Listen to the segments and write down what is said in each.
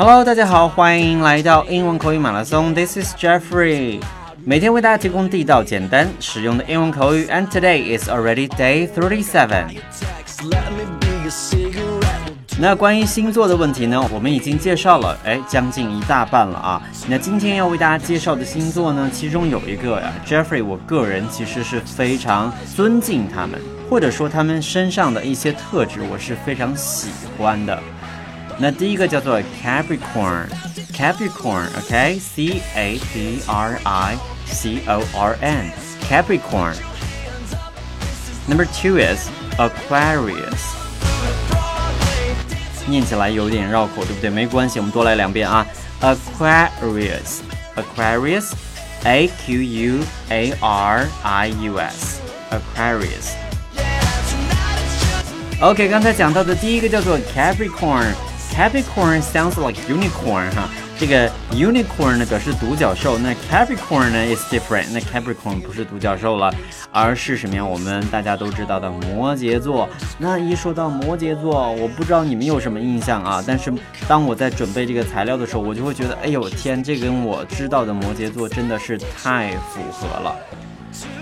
Hello，大家好，欢迎来到英文口语马拉松。This is Jeffrey，每天为大家提供地道、简单、实用的英文口语。And today is already day thirty-seven。那关于星座的问题呢，我们已经介绍了，哎，将近一大半了啊。那今天要为大家介绍的星座呢，其中有一个呀，Jeffrey，我个人其实是非常尊敬他们，或者说他们身上的一些特质，我是非常喜欢的。那第一个叫做 Capricorn，Capricorn，OK，C A P R I C O R N，Capricorn。Number two is Aquarius，念起来有点绕口，对不对？没关系，我们多来两遍啊。Aquarius，Aquarius，A Q U A R I U S，Aquarius。OK，刚才讲到的第一个叫做 Capricorn。 Capricorn sounds like unicorn 哈，这个 unicorn 呢表示独角兽，那 Capricorn 呢 is different，那 Capricorn 不是独角兽了，而是什么呀？我们大家都知道的摩羯座。那一说到摩羯座，我不知道你们有什么印象啊？但是当我在准备这个材料的时候，我就会觉得，哎呦天，这跟我知道的摩羯座真的是太符合了。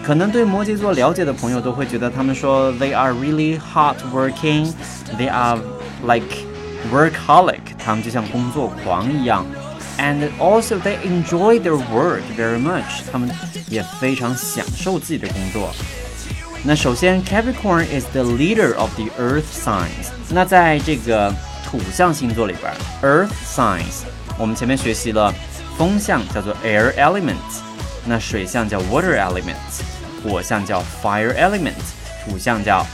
可能对摩羯座了解的朋友都会觉得，他们说 they are really hard working，they are like workaholic，他们就像工作狂一样，and also they enjoy their work very much，他们也非常享受自己的工作。那首先，Capricorn is the leader of the Earth signs。那在这个土象星座里边，Earth signs，我们前面学习了风象叫做 Air element，那水象叫 Water element，火象叫 Fire element，土象叫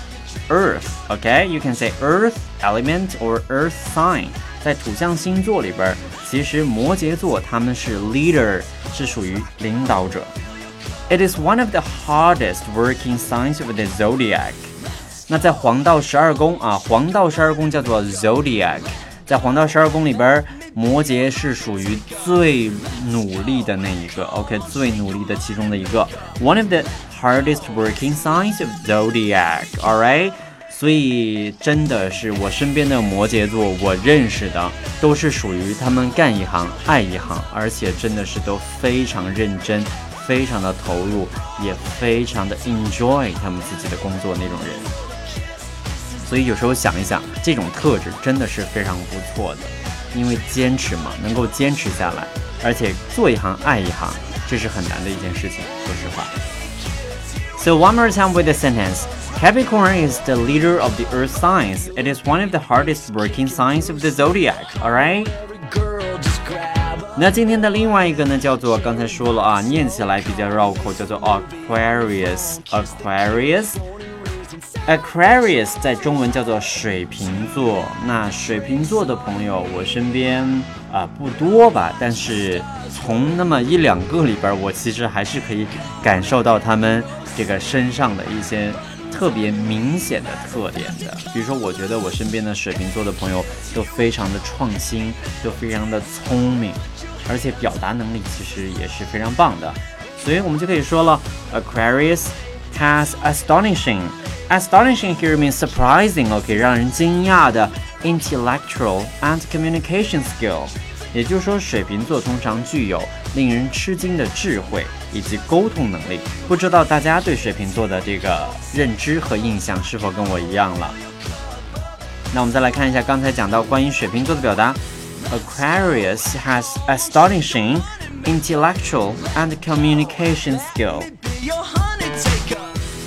Earth。OK，you can say Earth。element or earth sign，在土象星座里边，其实摩羯座他们是 leader，是属于领导者。It is one of the hardest working signs of the zodiac。那在黄道十二宫啊，黄道十二宫叫做 zodiac，在黄道十二宫里边， 摩羯是属于最努力的那一个。OK，最努力的其中的一个。One of the hardest working signs of zodiac。All right。所以真的是我身边的摩羯座，我认识的都是属于他们干一行爱一行，而且真的是都非常认真，非常的投入，也非常的 enjoy 他们自己的工作那种人。所以有时候想一想，这种特质真的是非常不错的，因为坚持嘛，能够坚持下来，而且做一行爱一行，这是很难的一件事情。说实话。So one more time with the sentence. Capricorn is the leader of the earth signs. It is one of the hardest working signs of the zodiac. Alright? 那今天的另外一个呢，叫做刚才说了啊，念起来比较绕口，叫做 Aquarius。Aquarius。 Aquarius 在中文叫做水瓶座。那水瓶座的朋友，我身边啊不多吧，但是从那么一两个里边，我其实还是可以感受到他们这个身上的一些。特别明显的特点的，比如说，我觉得我身边的水瓶座的朋友都非常的创新，都非常的聪明，而且表达能力其实也是非常棒的，所以我们就可以说了，Aquarius has astonishing。Astonishing here means surprising，OK，让人惊讶的 intellectual and communication skill。也就是说，水瓶座通常具有令人吃惊的智慧以及沟通能力。不知道大家对水瓶座的这个认知和印象是否跟我一样了？那我们再来看一下刚才讲到关于水瓶座的表达：Aquarius has astonishing intellectual and communication skill.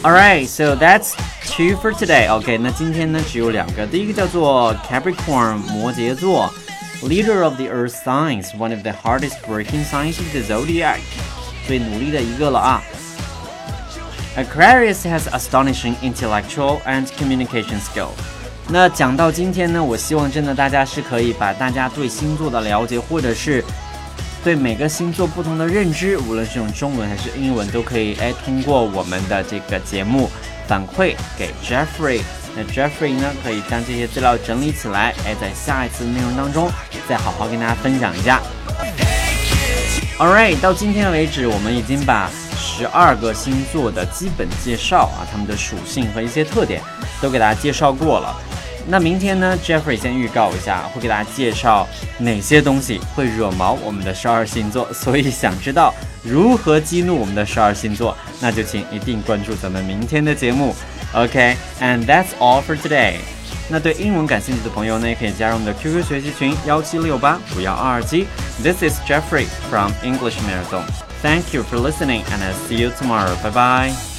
Alright, so that's two for today. OK，那今天呢只有两个，第一个叫做 Capricorn 摩羯座。Leader of the Earth signs, one of the hardest working signs of the zodiac，最努力的一个了啊。Aquarius has astonishing intellectual and communication skill。那讲到今天呢，我希望真的大家是可以把大家对星座的了解，或者是对每个星座不同的认知，无论是用中文还是英文，都可以哎通过我们的这个节目反馈给 Jeffrey。那 Jeffrey 呢，可以将这些资料整理起来，哎，在下一次内容当中再好好跟大家分享一下。Alright，到今天为止，我们已经把十二个星座的基本介绍啊，他们的属性和一些特点都给大家介绍过了。那明天呢，Jeffrey 先预告一下，会给大家介绍哪些东西会惹毛我们的十二星座。所以想知道如何激怒我们的十二星座，那就请一定关注咱们明天的节目。OK，and that's all for today。那对英文感兴趣的朋友呢，也可以加入我们的 QQ 学习群幺七六八五幺二二七。This is Jeffrey from English Marathon. Thank you for listening, and I see you tomorrow. Bye bye.